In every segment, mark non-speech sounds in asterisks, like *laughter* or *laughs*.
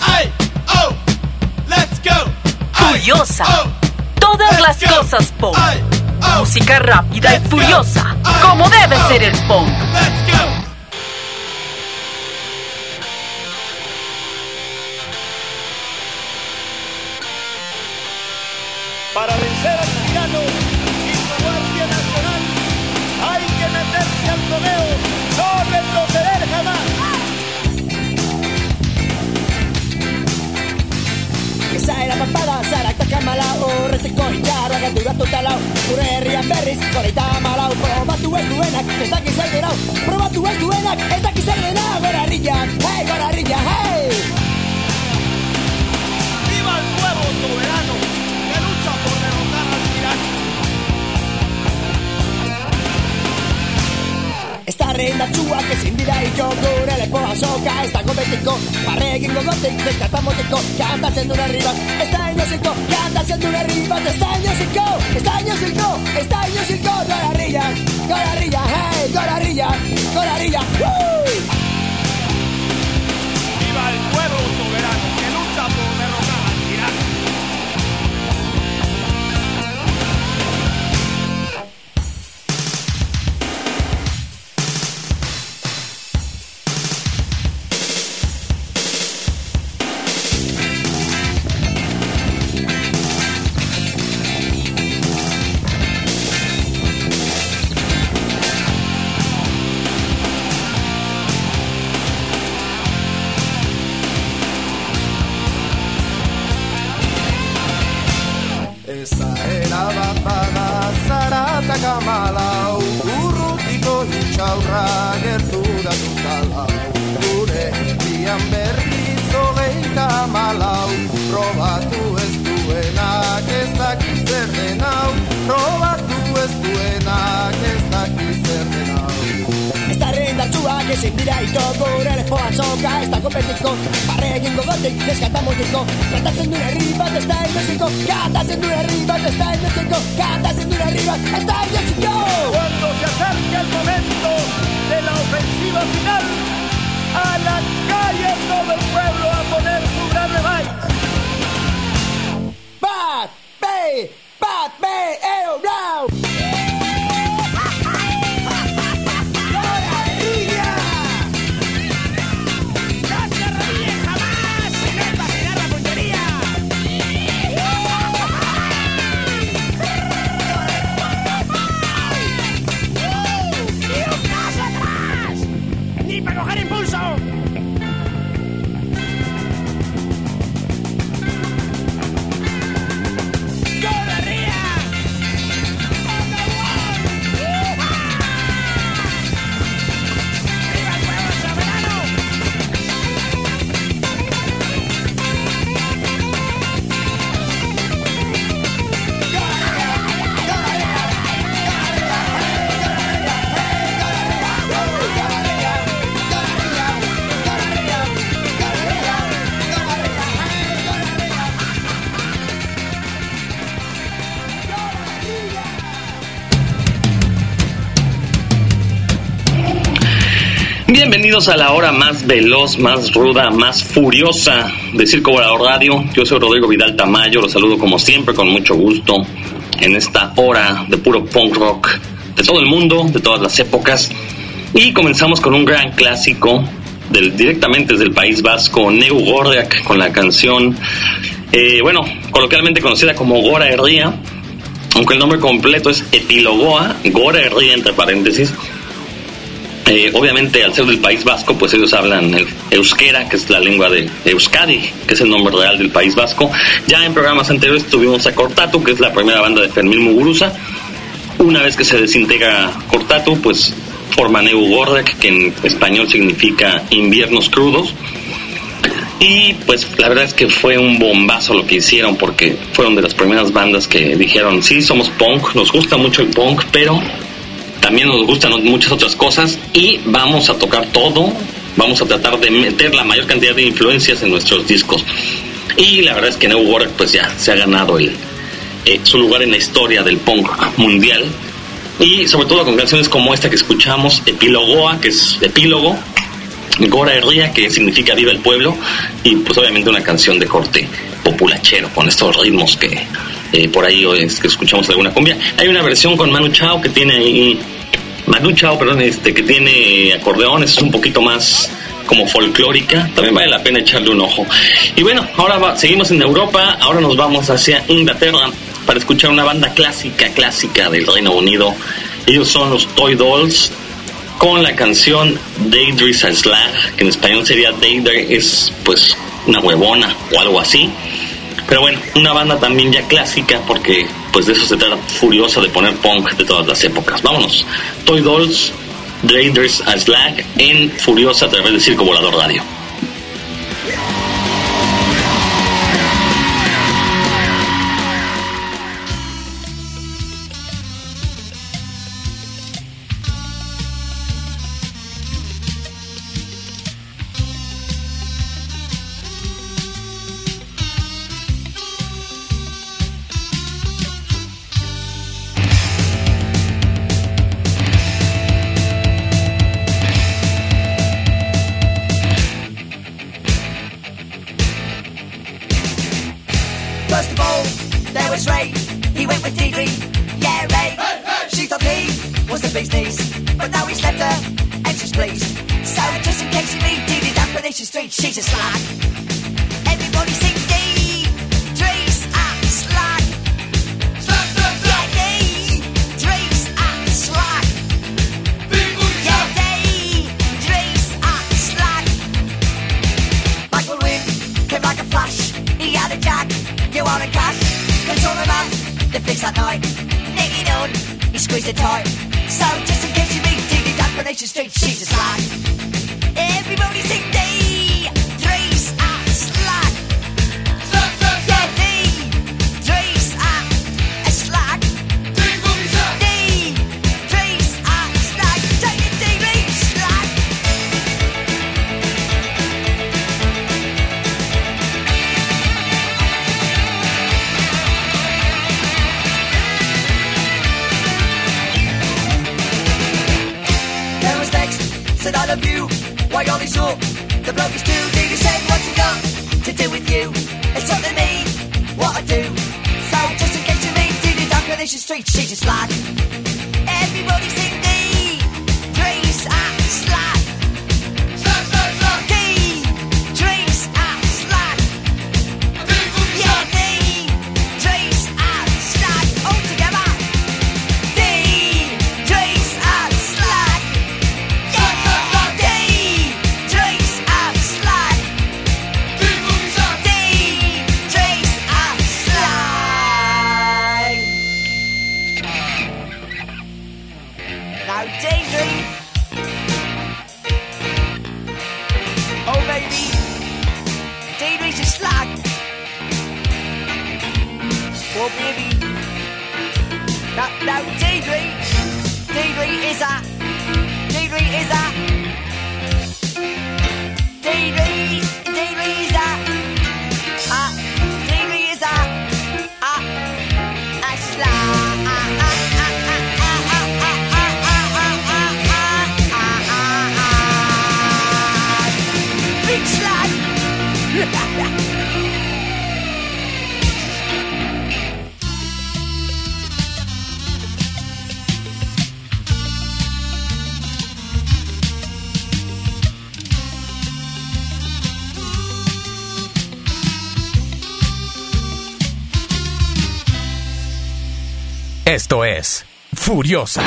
¡Ay! ¡Oh! ¡Let's go! ¡Oh! Todas las go. cosas pop. ¡Oh! Música rápida y go. furiosa, como debe Oh. ser el punk. Gatu talau Gure herrian berriz, goreita malau Probatu ez duenak, ez dakiz denau Probatu ez duenak, ez dakiz denau Gora herrian, hey, gora herrian, hey Rendatxuak ezin dira ito gure lepoa soka Ez dago betiko, barre egingo gotik Bezkata motiko, kantatzen duen herri bat Ez da inoziko, kantatzen duen herri bat Ez da inoziko, ez da inoziko Ez da inoziko, gora herria Gora herria, hey, gora herria Gora herria, Bienvenidos a la hora más veloz, más ruda, más furiosa de Circo Volador Radio. Yo soy Rodrigo Vidal Tamayo, los saludo como siempre con mucho gusto en esta hora de puro punk rock de todo el mundo, de todas las épocas. Y comenzamos con un gran clásico del, directamente desde el País Vasco, Neu Gordiak, con la canción, eh, bueno, coloquialmente conocida como Gora Herría, aunque el nombre completo es Epilogoa, Gora Herría entre paréntesis. Eh, obviamente, al ser del País Vasco, pues ellos hablan el euskera, que es la lengua de Euskadi, que es el nombre real del País Vasco. Ya en programas anteriores tuvimos a Cortatu, que es la primera banda de Fermín Muguruza. Una vez que se desintegra Cortatu, pues forma Neu Gordak, que en español significa inviernos crudos. Y pues la verdad es que fue un bombazo lo que hicieron porque fueron de las primeras bandas que dijeron, sí, somos punk, nos gusta mucho el punk, pero también nos gustan muchas otras cosas y vamos a tocar todo, vamos a tratar de meter la mayor cantidad de influencias en nuestros discos. Y la verdad es que New Work pues ya se ha ganado eh, su lugar en la historia del punk mundial. Y sobre todo con canciones como esta que escuchamos, Epilogoa, que es epílogo, Gora Herría, que significa Viva el Pueblo, y pues obviamente una canción de corte populachero, con estos ritmos que eh, por ahí es que escuchamos alguna cumbia. Hay una versión con Manu Chao que tiene ahí, Manu Chao, perdón, este, que tiene acordeón, es un poquito más como folclórica, también vale la pena echarle un ojo. Y bueno, ahora va- seguimos en Europa, ahora nos vamos hacia Inglaterra para escuchar una banda clásica, clásica del Reino Unido. Ellos son los Toy Dolls con la canción Daedry's a Slag, que en español sería Daedry es pues una huevona o algo así. Pero bueno, una banda también ya clásica porque pues de eso se trata furiosa de poner punk de todas las épocas. Vámonos. Toy Dolls, Raiders a Slag en Furiosa a través de Circo Volador Radio. Esto es Furiosa.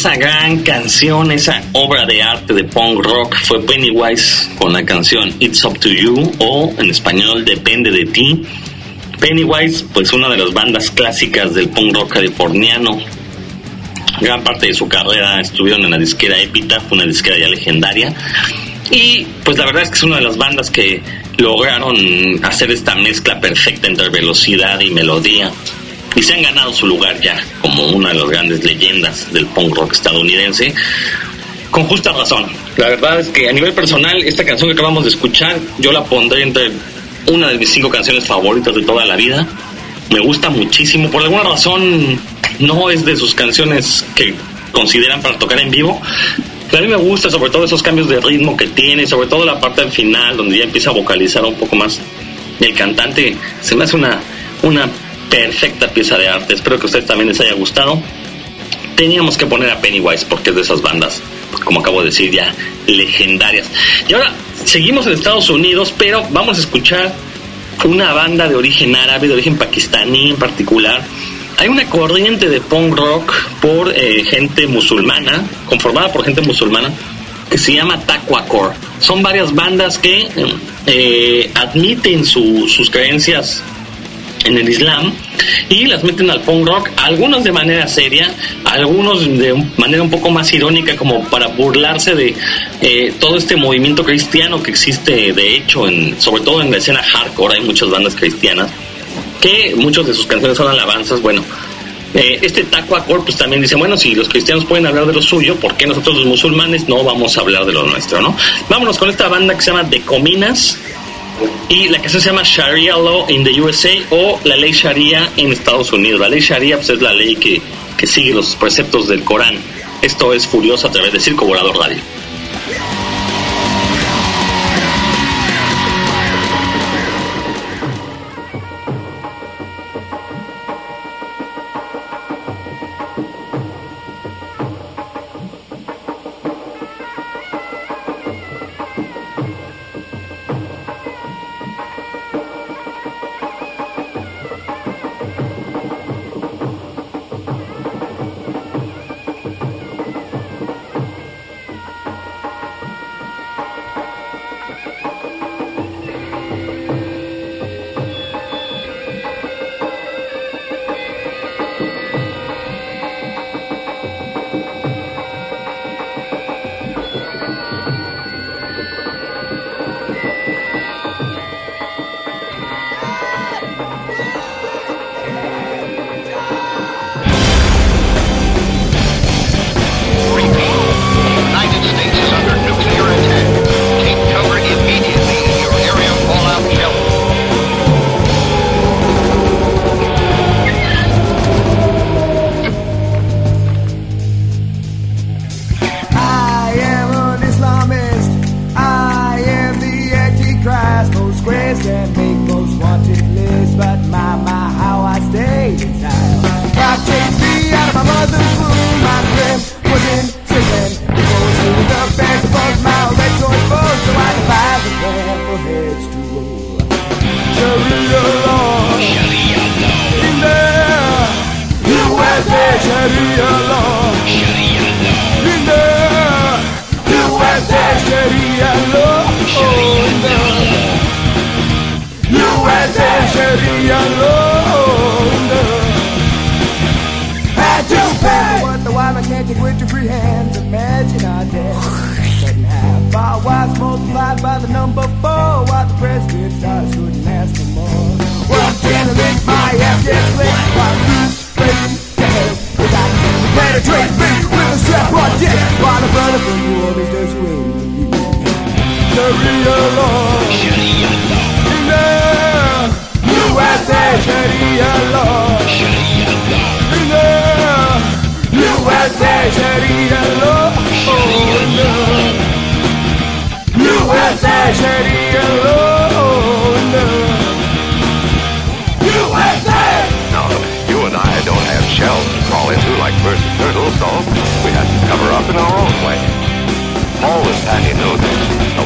Esa gran canción, esa obra de arte de punk rock fue Pennywise con la canción It's Up to You o en español Depende de ti. Pennywise, pues una de las bandas clásicas del punk rock californiano. Gran parte de su carrera estuvieron en la disquera Epitaph, una disquera ya legendaria. Y pues la verdad es que es una de las bandas que lograron hacer esta mezcla perfecta entre velocidad y melodía y se han ganado su lugar ya como una de las grandes leyendas del punk rock estadounidense con justa razón. La verdad es que a nivel personal esta canción que acabamos de escuchar yo la pondré entre una de mis cinco canciones favoritas de toda la vida. Me gusta muchísimo, por alguna razón no es de sus canciones que consideran para tocar en vivo. A mí me gusta sobre todo esos cambios de ritmo que tiene, sobre todo la parte del final donde ya empieza a vocalizar un poco más el cantante. Se me hace una, una perfecta pieza de arte. Espero que a ustedes también les haya gustado. Teníamos que poner a Pennywise porque es de esas bandas, como acabo de decir, ya legendarias. Y ahora seguimos en Estados Unidos, pero vamos a escuchar una banda de origen árabe, de origen pakistaní en particular. Hay una corriente de punk rock por eh, gente musulmana, conformada por gente musulmana, que se llama Taqwa Son varias bandas que eh, admiten su- sus creencias en el Islam y las meten al punk rock, algunos de manera seria, algunos de manera un poco más irónica como para burlarse de eh, todo este movimiento cristiano que existe de hecho, en, sobre todo en la escena hardcore, hay muchas bandas cristianas que muchas de sus canciones son alabanzas, bueno. eh, este Taqwa Core pues también dice, bueno, si los cristianos pueden hablar de lo suyo, ¿por qué nosotros los musulmanes no vamos a hablar de lo nuestro, no? Vámonos con esta banda que se llama The Cominas, y la canción se llama Sharia Law in the USA o la ley Sharia en Estados Unidos. La ley Sharia pues, es la ley que, que sigue los preceptos del Corán. Esto es Furioso a través de Circo Volador Radio.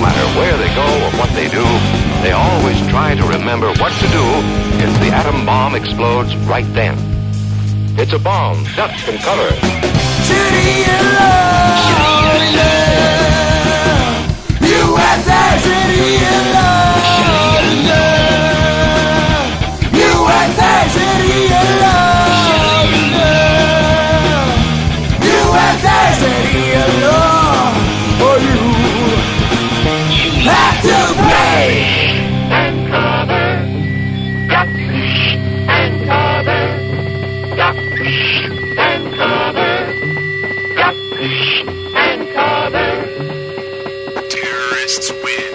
Matter where they go or what they do, they always try to remember what to do if the atom bomb explodes right then. It's a bomb. Duck and cover. Sharia. Sharia law. USA, Sharia. Sharia law. USA, Sharia law. Terrorists win.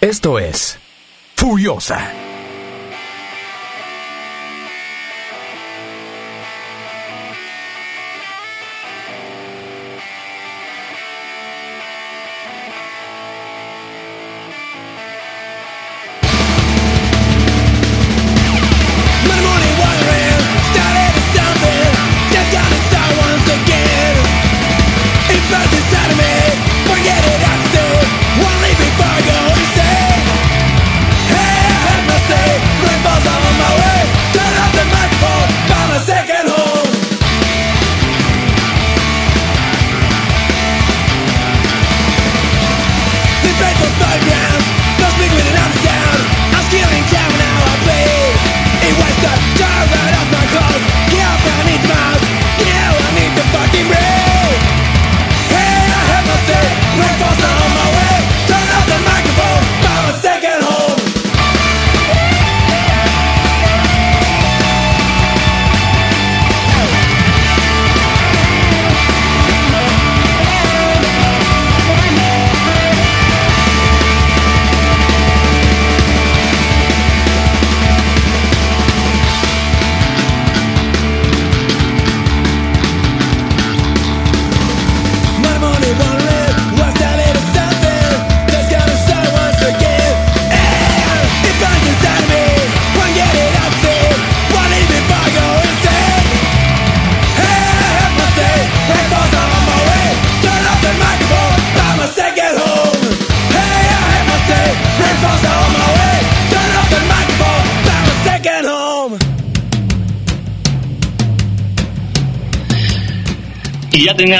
Esto es Furiosa.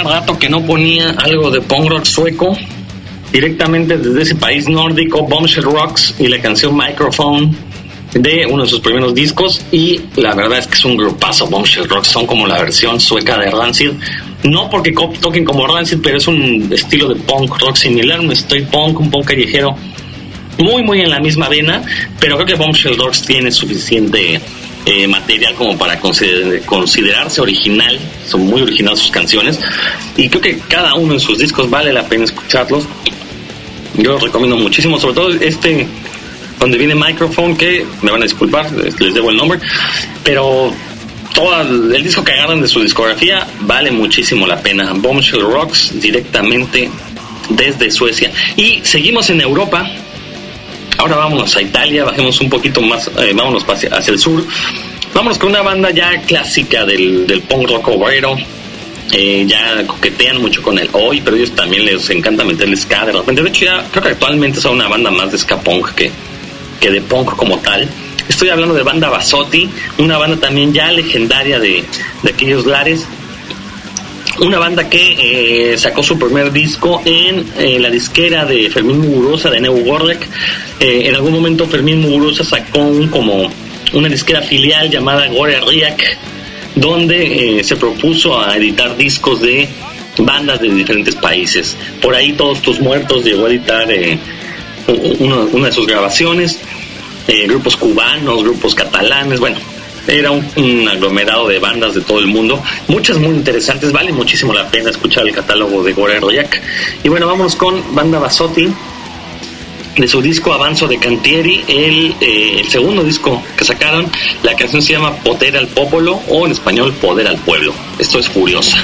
Rato que no ponía algo de punk rock sueco. Directamente desde ese país nórdico, Bombshell Rocks y la canción Microphone de uno de sus primeros discos. Y la verdad es que es un grupazo. Bombshell Rocks son como la versión sueca de Rancid. No porque toquen como Rancid, pero es un estilo de punk rock similar, un straight punk, un punk callejero muy muy en la misma vena, pero creo que Bombshell Rocks tiene suficiente eh, material como para consider- considerarse original, son muy originales sus canciones y creo que cada uno de sus discos vale la pena escucharlos. Yo los recomiendo muchísimo, sobre todo este donde viene Microphone, que me van a disculpar, les debo el nombre, pero todo el disco que agarran de su discografía vale muchísimo la pena. Bombshell Rocks directamente desde Suecia. Y seguimos en Europa, Ahora vámonos a Italia, bajemos un poquito más, eh, vámonos hacia, el sur, Vámonos con una banda ya clásica del, del punk rock obrero. Eh, ya coquetean mucho con el hoy, pero ellos también les encanta meterle ska de. De hecho, ya creo que actualmente son una banda más de ska punk que, que de punk como tal. Estoy hablando de banda Basotti, una banda también ya legendaria de, de aquellos lares. Una banda que eh, sacó su primer disco en eh, la disquera de Fermín Muguruza de Neu Gordek. Eh, en algún momento Fermín Muguruza sacó un, como una disquera filial llamada Gore Riak, donde eh, se propuso a editar discos de bandas de diferentes países. Por ahí Todos Tus Muertos llegó a editar una, una de sus grabaciones, grupos cubanos, grupos catalanes, bueno, era un, aglomerado de bandas de todo el mundo, muchas muy interesantes, vale muchísimo la pena escuchar el catálogo de Gore Royak. Y bueno, vamos con Banda Basotti, de su disco Avanzo de Cantieri, el, eh, el segundo disco que sacaron, la canción se llama Poder al Popolo o en español Poder al Pueblo. Esto es Furiosa.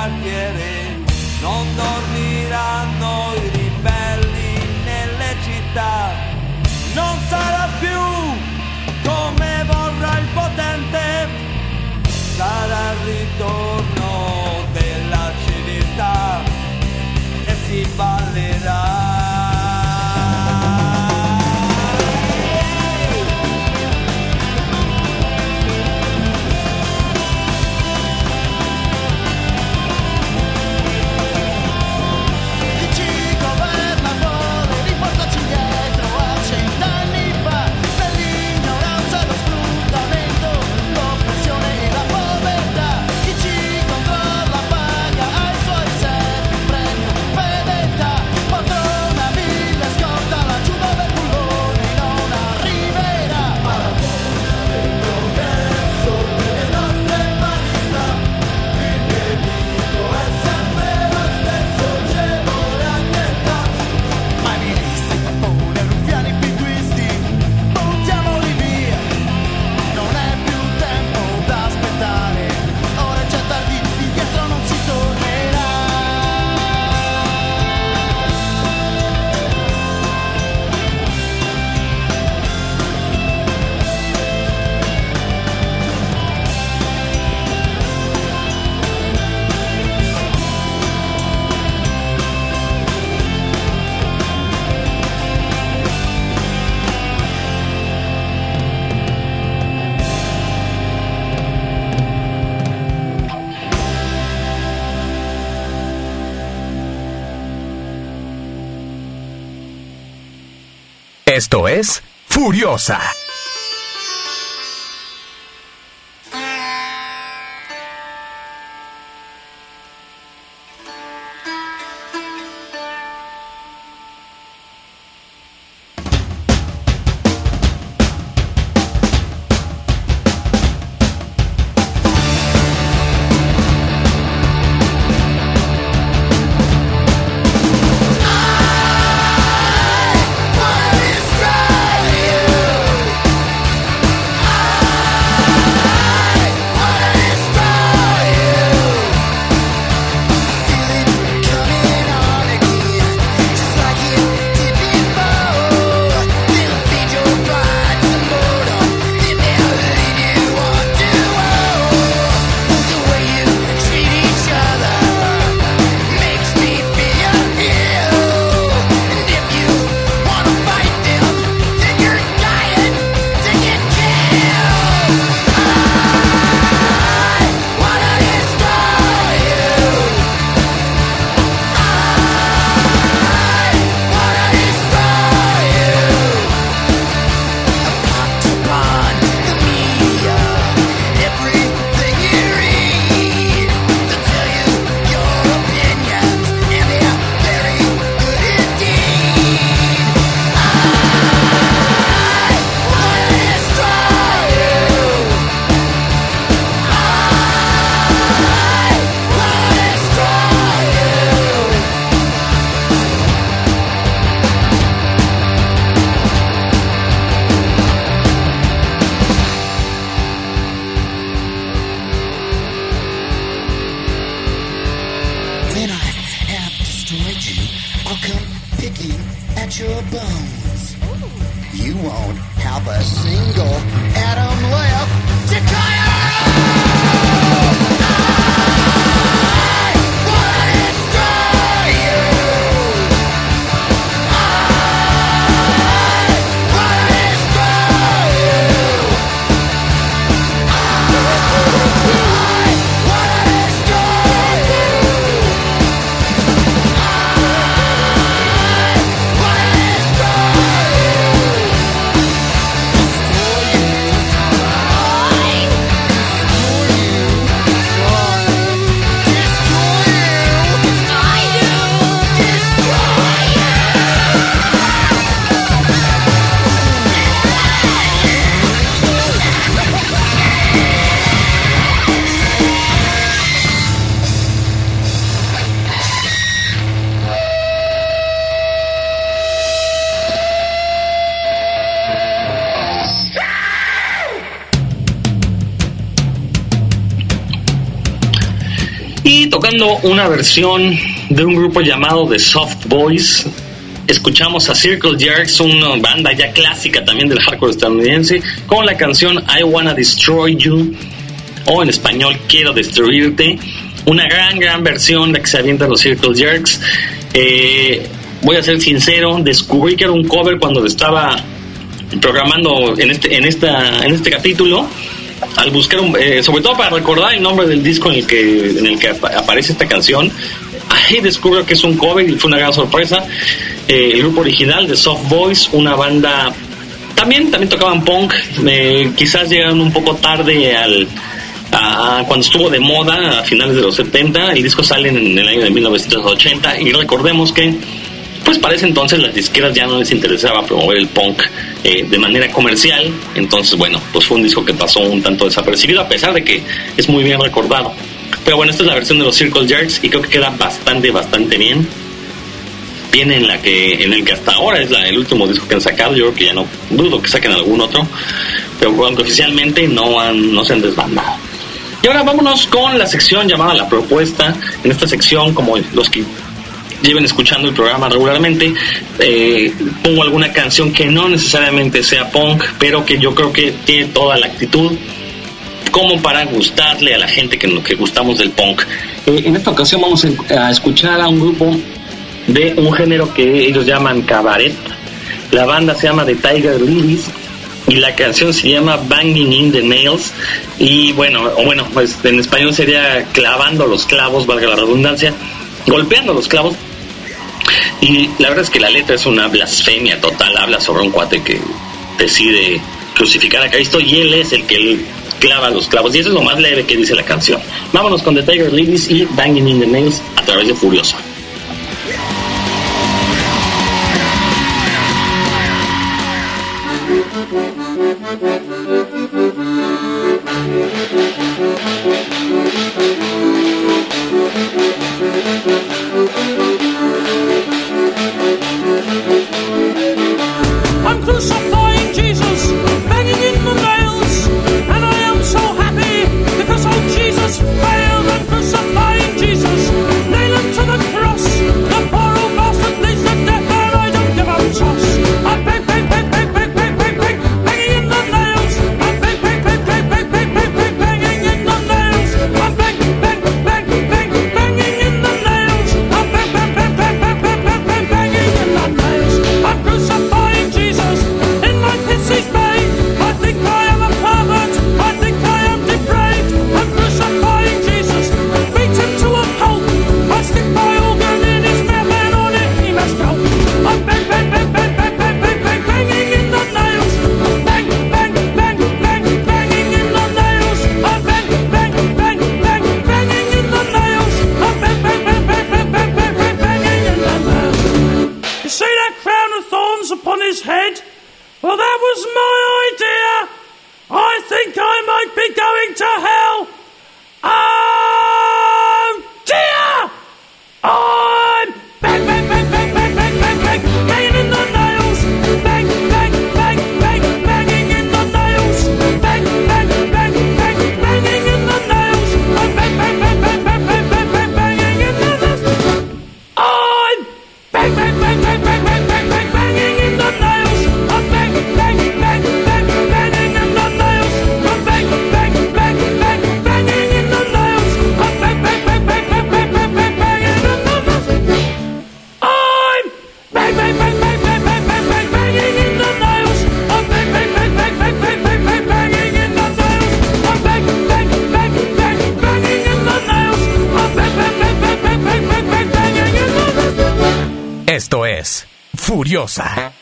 Quartiere non dormiranno i ribelli nelle città. Esto es Furiosa. Una versión de un grupo llamado The Soft Boys, escuchamos a Circle Jerks, una banda ya clásica también del hardcore estadounidense, con la canción I Wanna Destroy You, o en español Quiero Destruirte. Una gran, gran versión de que se avientan los Circle Jerks. Eh, voy a ser sincero, descubrí que era un cover cuando estaba programando en este, en esta, en este capítulo al buscar, un- eh, sobre todo para recordar el nombre del disco en el que, en el que apa- aparece esta canción, ahí descubro que es un cover y fue una gran sorpresa. Eh, el grupo original de Soft Boys, una banda también también tocaban punk, eh, quizás llegaron un poco tarde al a- cuando estuvo de moda a finales de los 70, el disco sale en el año de 1980 y recordemos que pues para entonces las disqueras ya no les interesaba promover el punk eh, de manera comercial, entonces bueno, pues fue un disco que pasó un tanto desapercibido a pesar de que es muy bien recordado. Pero bueno, esta es la versión de los Circle Jerks y creo que queda bastante, bastante bien. Viene en la que, en el que hasta ahora es el último disco que han sacado, yo creo que ya no dudo que saquen algún otro, pero aunque oficialmente no han, no se han desbandado. Y ahora vámonos con la sección llamada La Propuesta. En esta sección, como los que lleven escuchando el programa regularmente, eh, pongo alguna canción que no necesariamente sea punk, pero que yo creo que tiene toda la actitud como para gustarle a la gente que, que gustamos del punk. Eh, en esta ocasión vamos a escuchar a un grupo de un género que ellos llaman cabaret. La banda se llama The Tiger Lilies y la canción se llama Banging in the Nails y bueno, bueno, pues en español sería clavando los clavos, valga la redundancia, golpeando los clavos. Y la verdad es que la letra es una blasfemia total, habla sobre un cuate que decide crucificar a Cristo y él es el que clava los clavos. Y eso es lo más leve que dice la canción. Vámonos con The Tiger Ladies y Banging in the Nails a través de Furiosa. furiosa.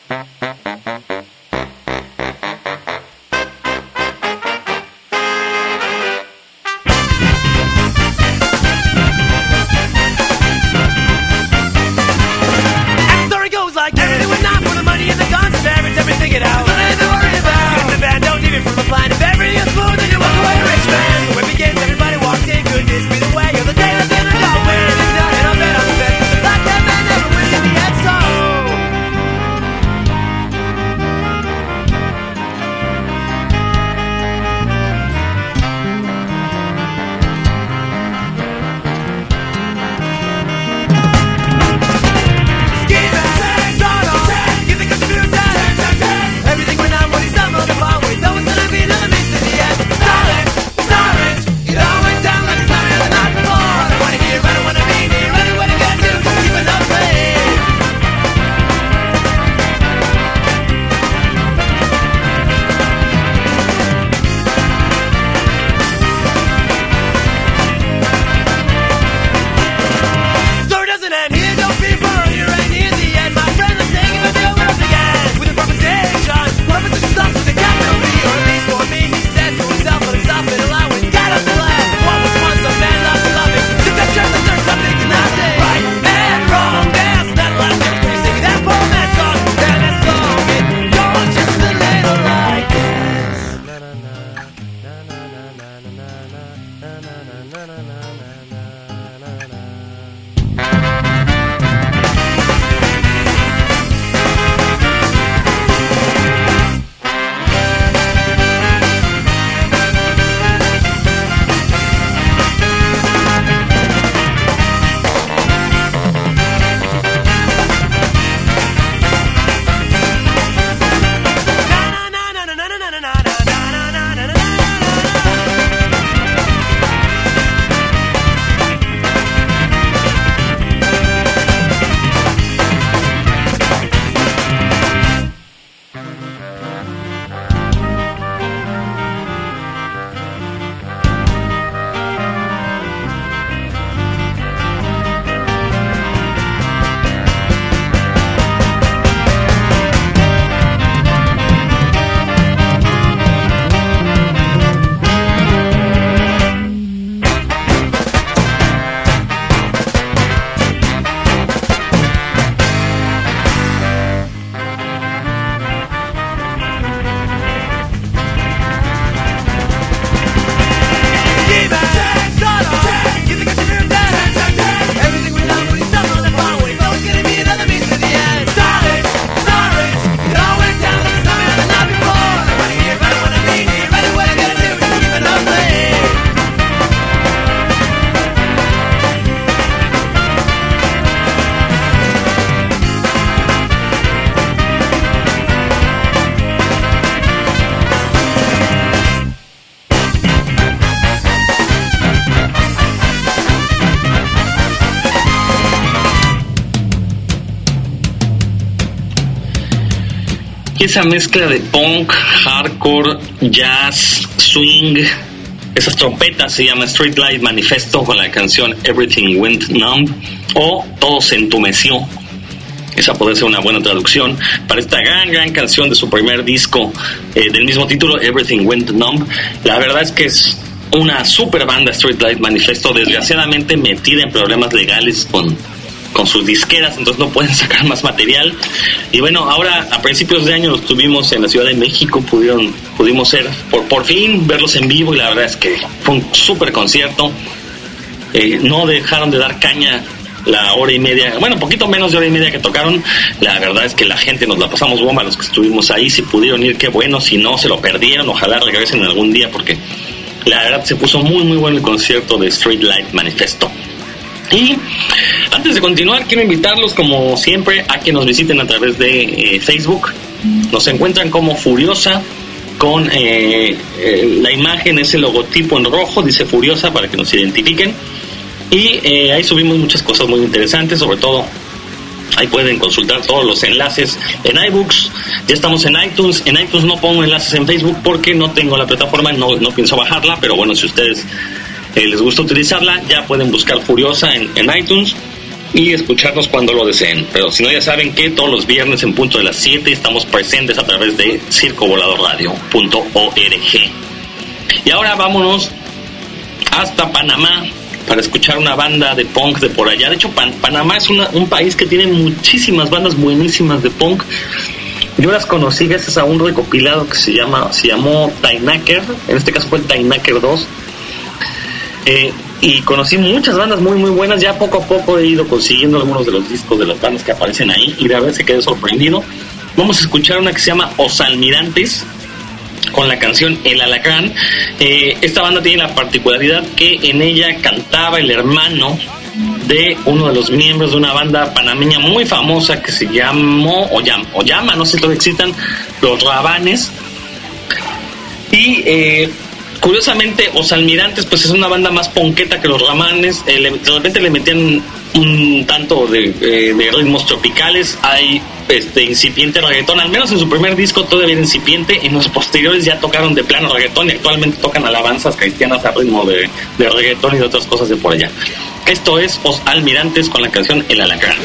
Esa mezcla de punk, hardcore, jazz, swing, esas trompetas se llama Street Light Manifesto con la canción Everything Went Numb o Todo se entumeció. Esa puede ser una buena traducción para esta gran, gran canción de su primer disco eh, del mismo título, Everything Went Numb. La verdad es que es una super banda Street Light Manifesto, desgraciadamente metida en problemas legales con, con sus disqueras, entonces no pueden *laughs* sacar más material. Y bueno, ahora a principios de año los tuvimos en la Ciudad de México, pudieron, pudimos ser, por, por fin, verlos en vivo y la verdad es que fue un super concierto. Eh, no dejaron de dar caña la hora y media, bueno, poquito menos de hora y media que tocaron. La verdad es que la gente nos la pasamos bomba, los que estuvimos ahí, si pudieron ir, qué bueno, si no, se lo perdieron, ojalá regresen algún día porque la verdad se puso muy muy bueno el concierto de Street Light Manifesto. Y antes de continuar, quiero invitarlos como siempre a que nos visiten a través de eh, Facebook. Nos encuentran como Furiosa con eh, eh, la imagen, ese logotipo en rojo, dice Furiosa para que nos identifiquen. Y eh, ahí subimos muchas cosas muy interesantes, sobre todo ahí pueden consultar todos los enlaces en iBooks. Ya estamos en iTunes. En iTunes no pongo enlaces en Facebook porque no tengo la plataforma, no, no pienso bajarla, pero bueno, si ustedes eh, les gusta utilizarla, ya pueden buscar Furiosa en, en iTunes y escucharnos cuando lo deseen. Pero si no, ya saben que todos los viernes en punto de las 7 estamos presentes a través de circovoladorradio.org. Y ahora vámonos hasta Panamá para escuchar una banda de punk de por allá. De hecho, Pan- Panamá es un país que tiene muchísimas bandas buenísimas de punk. Yo las conocí gracias a un recopilado que se llama se llamó Tainaker, en este caso fue Tainaker 2. Eh, y conocí muchas bandas muy muy buenas, ya poco a poco he ido consiguiendo algunos de los discos de las bandas que aparecen ahí y de verdad se quedé sorprendido. Vamos a escuchar una que se llama Os Almirantes con la canción El Alacrán. Eh, esta banda tiene la particularidad que en ella cantaba el hermano de uno de los miembros de una banda panameña muy famosa que se llamó, o llama, o no sé si todavía existan, Los Rabanes. Y eh, curiosamente, Os Almirantes, pues es una banda más ponqueta que Los Rabanes. Eh, le- de repente le metían un tanto de, eh, ritmos tropicales. Hay este incipiente reggaetón, al menos en su primer disco todavía era incipiente. En los posteriores ya tocaron de plano reggaetón y actualmente tocan alabanzas cristianas a ritmo de, de reggaetón y de otras cosas de por allá. Esto es Os Almirantes con la canción El Alacrán.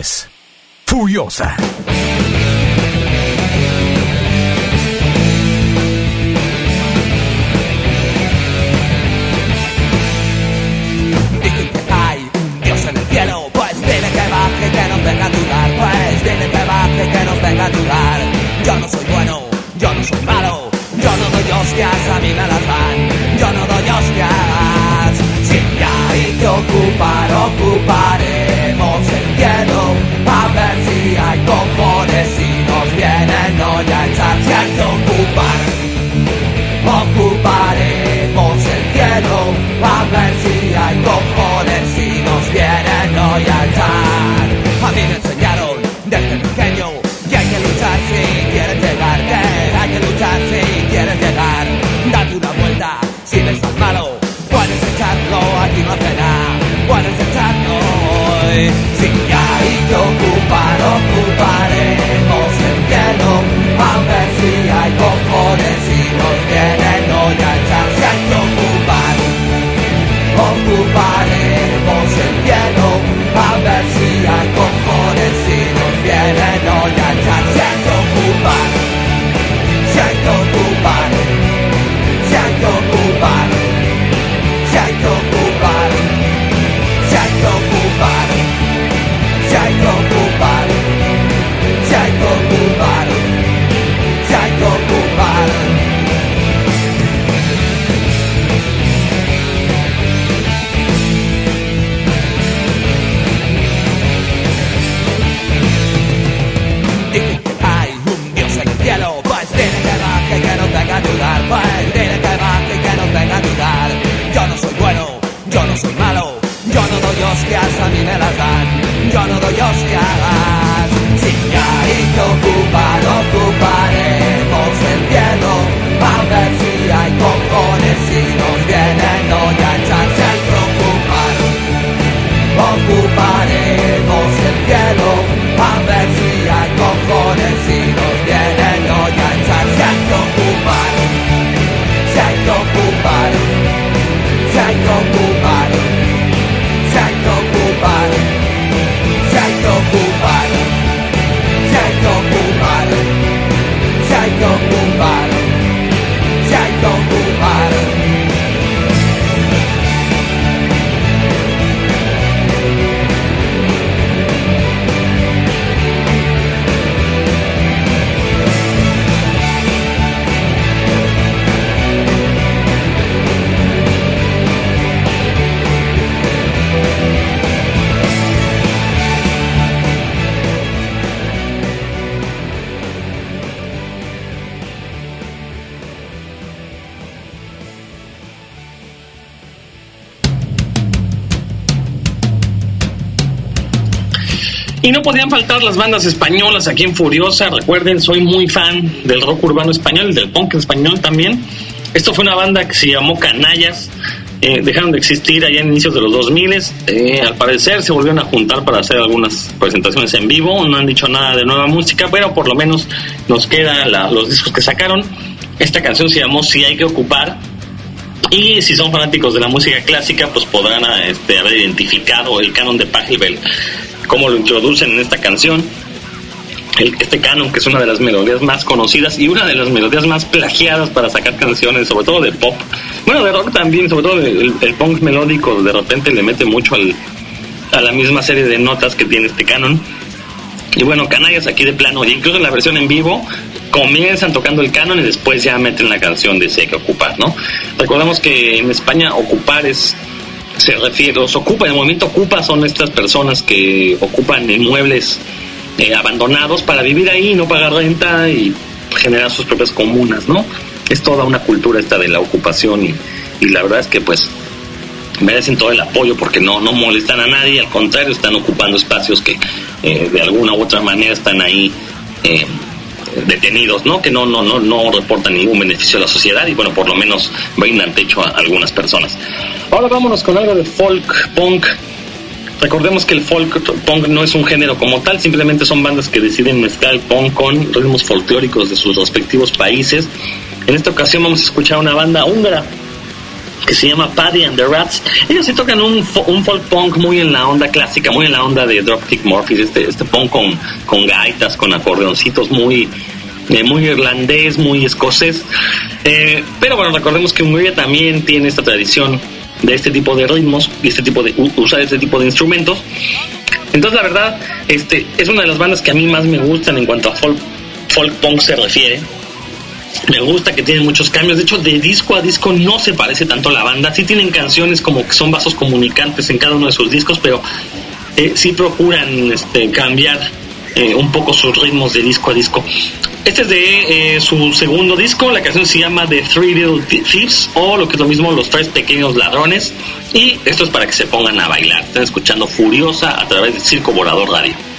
Es Furiosa. Hay un Dios en el cielo, pues dile que baje, que nos venga a ayudar, pues dile que baje, que nos venga a ayudar. Yo no soy bueno, yo no soy malo, yo no doy hostias, a mí me las dan, yo no doy hostias. Si hay que ocupar, ocuparemos Y no podían faltar las bandas españolas aquí en Furiosa. Recuerden, soy muy fan del rock urbano español, del punk español también. Esto fue una banda que se llamó Canallas. Eh, dejaron de existir allá en inicios de los 2000. Eh, al parecer se volvieron a juntar para hacer algunas presentaciones en vivo. No han dicho nada de nueva música, pero por lo menos nos quedan los discos que sacaron. Esta canción se llamó Si hay que ocupar. Y si son fanáticos de la música clásica, pues podrán este, haber identificado el canon de Pachelbel, cómo lo introducen en esta canción. El- este canon, que es una de las melodías más conocidas y una de las melodías más plagiadas para sacar canciones, sobre todo de pop. Bueno, de rock también, sobre todo el, el punk melódico, de repente le mete mucho al, a la misma serie de notas que tiene este canon. Y bueno, canallas aquí de plano, y incluso en la versión en vivo, comienzan tocando el canon y después ya meten la canción de Si hay que ocupar, ¿no? Recordamos que en España ocupar es, se refiere, los ocupa, el movimiento ocupa son estas personas que ocupan inmuebles eh, abandonados para vivir ahí, no pagar renta y generar sus propias comunas, ¿no? Es toda una cultura esta de la ocupación y, y la verdad es que pues merecen todo el apoyo porque no, no molestan a nadie, al contrario, están ocupando espacios que eh, de alguna u otra manera están ahí eh, detenidos, ¿no? Que no, no, no, no reportan ningún beneficio a la sociedad y bueno, por lo menos brindan techo a algunas personas. Ahora vámonos con algo de folk punk. Recordemos que el folk punk no es un género como tal, simplemente son bandas que deciden mezclar el punk con ritmos folclóricos de sus respectivos países. En esta ocasión vamos a escuchar una banda húngara que se llama Paddy and the Rats. Ellos sí tocan un, un folk punk muy en la onda clásica, muy en la onda de Dropkick Murphys, este, este punk con, con gaitas, con acordeoncitos muy, eh, muy irlandés, muy escocés. Eh, pero bueno, recordemos que Hungría también tiene esta tradición de este tipo de ritmos y este tipo de usar este tipo de instrumentos. Entonces la verdad, este es una de las bandas que a mí más me gustan en cuanto a folk, folk punk se refiere. Me gusta que tiene muchos cambios. De hecho, de disco a disco no se parece tanto la banda. Sí tienen canciones como que son vasos comunicantes en cada uno de sus discos, pero eh, sí procuran este, cambiar eh, un poco sus ritmos de disco a disco. Este es de eh, su segundo disco. La canción se llama The Three Little Thieves o lo que es lo mismo, Los Tres Pequeños Ladrones. Y esto es para que se pongan a bailar. Están escuchando Furiosa a través de Circo Volador Radio.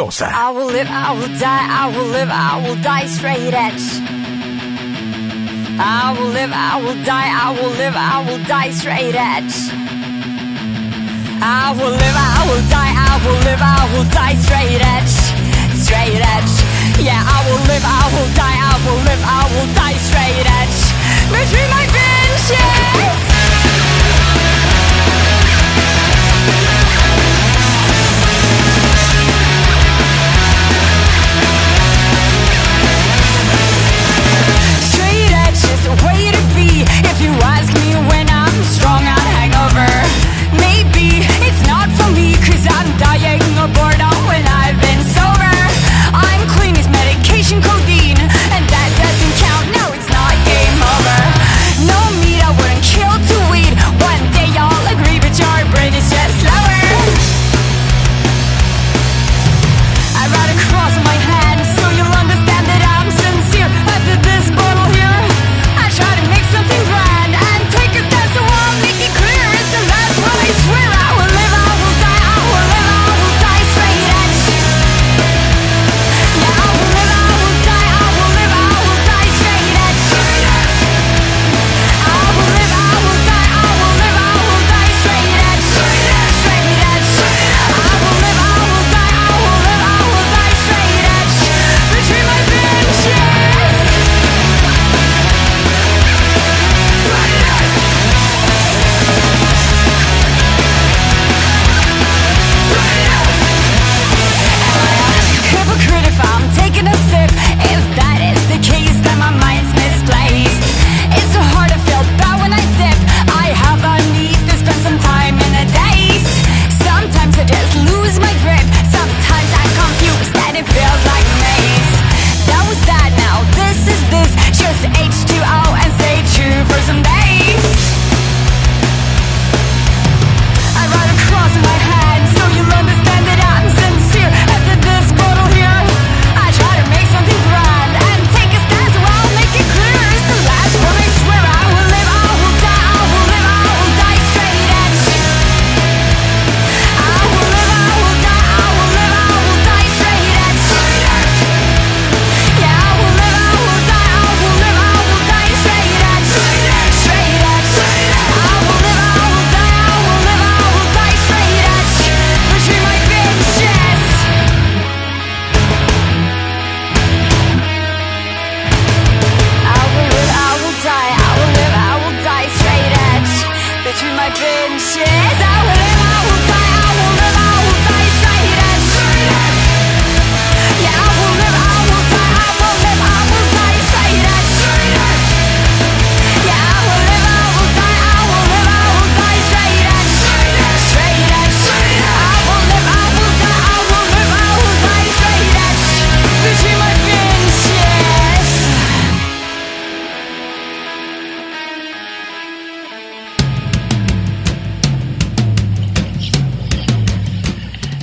Furiosa. I will live, I will die, I will live, I will die straight edge. I will live, I will die, I will live, I will die straight edge. I will live, I will die, I will live, I will die straight edge. Straight edge. Yeah, I will live, I will die, I will live, I will die straight edge. Between my benches. Way to be. If you ask me when I'm strong on hangover, maybe it's not for me, cause I'm dying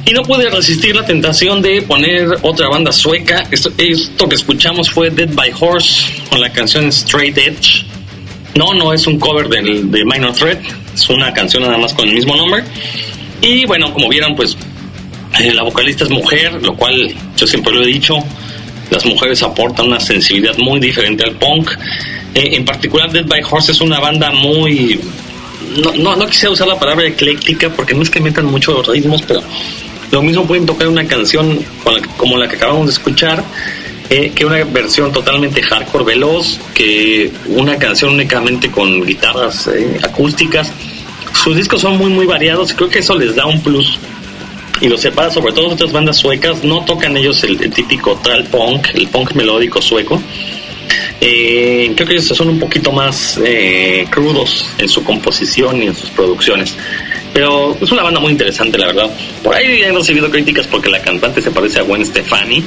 Y no pude resistir la tentación de poner otra banda sueca. Esto, que escuchamos fue Dead by Horse con la canción Straight Edge. No, no es un cover del, de Minor Threat, es una canción nada más con el mismo nombre. Y bueno, como vieron, pues eh, la vocalista es mujer, lo cual yo siempre lo he dicho, las mujeres aportan una sensibilidad muy diferente al punk. Eh, en particular, Dead by Horse es una banda muy. No, no, no quisiera usar la palabra ecléctica porque no es que metan muchos ritmos, pero lo mismo pueden tocar una canción como la que acabamos de escuchar, eh, que una versión totalmente hardcore veloz, que una canción únicamente con guitarras eh, acústicas. Sus discos son muy, muy variados creo que eso les da un plus y los separa sobre todo de otras bandas suecas. No tocan ellos el, el típico tal punk, el punk melódico sueco. Eh, creo que ellos son un poquito más eh, crudos en su composición y en sus producciones. Pero es una banda muy interesante, la verdad. Por ahí he recibido críticas porque la cantante se parece a Gwen Stefani,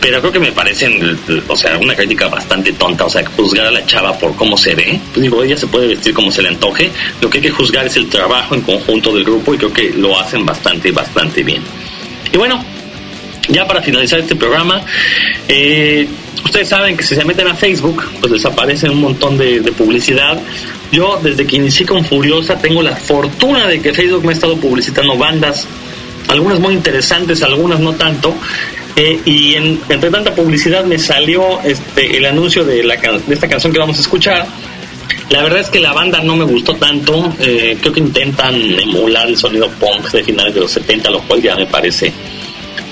pero creo que me parecen, o sea, una crítica bastante tonta. O sea, juzgar a la chava por cómo se ve. Pues digo, ella se puede vestir como se le antoje. Lo que hay que juzgar es el trabajo en conjunto del grupo y creo que lo hacen bastante, bastante bien. Y bueno, ya para finalizar este programa, eh, ustedes saben que si se meten a Facebook, pues les aparece un montón de, publicidad. Yo, desde que inicié con Furiosa, tengo la fortuna de que Facebook me ha estado publicitando bandas, algunas muy interesantes, algunas no tanto. Eh, y en- entre tanta publicidad me salió este, el anuncio de, la, de esta canción que vamos a escuchar. La verdad es que la banda no me gustó tanto. eh, creo que intentan emular el sonido punk de finales de los 70, lo cual ya me parece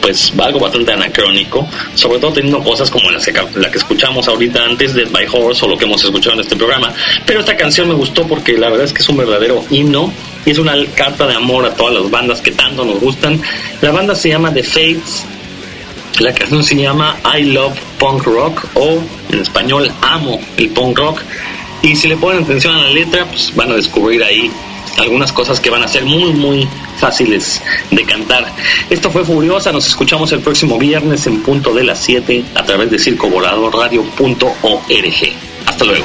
pues algo bastante anacrónico, sobre todo teniendo cosas como las que, la que escuchamos ahorita antes de My Horse o lo que hemos escuchado en este programa. Pero esta canción me gustó porque la verdad es que es un verdadero himno y es una carta de amor a todas las bandas que tanto nos gustan. La banda se llama The Fates, la canción se llama I Love Punk Rock o en español Amo el Punk Rock. Y si le ponen atención a la letra, pues van a descubrir ahí algunas cosas que van a ser muy, muy fáciles de cantar. Esto fue Furiosa, nos escuchamos el próximo viernes en punto de las 7 a través de circovoladorradio.org. Hasta luego.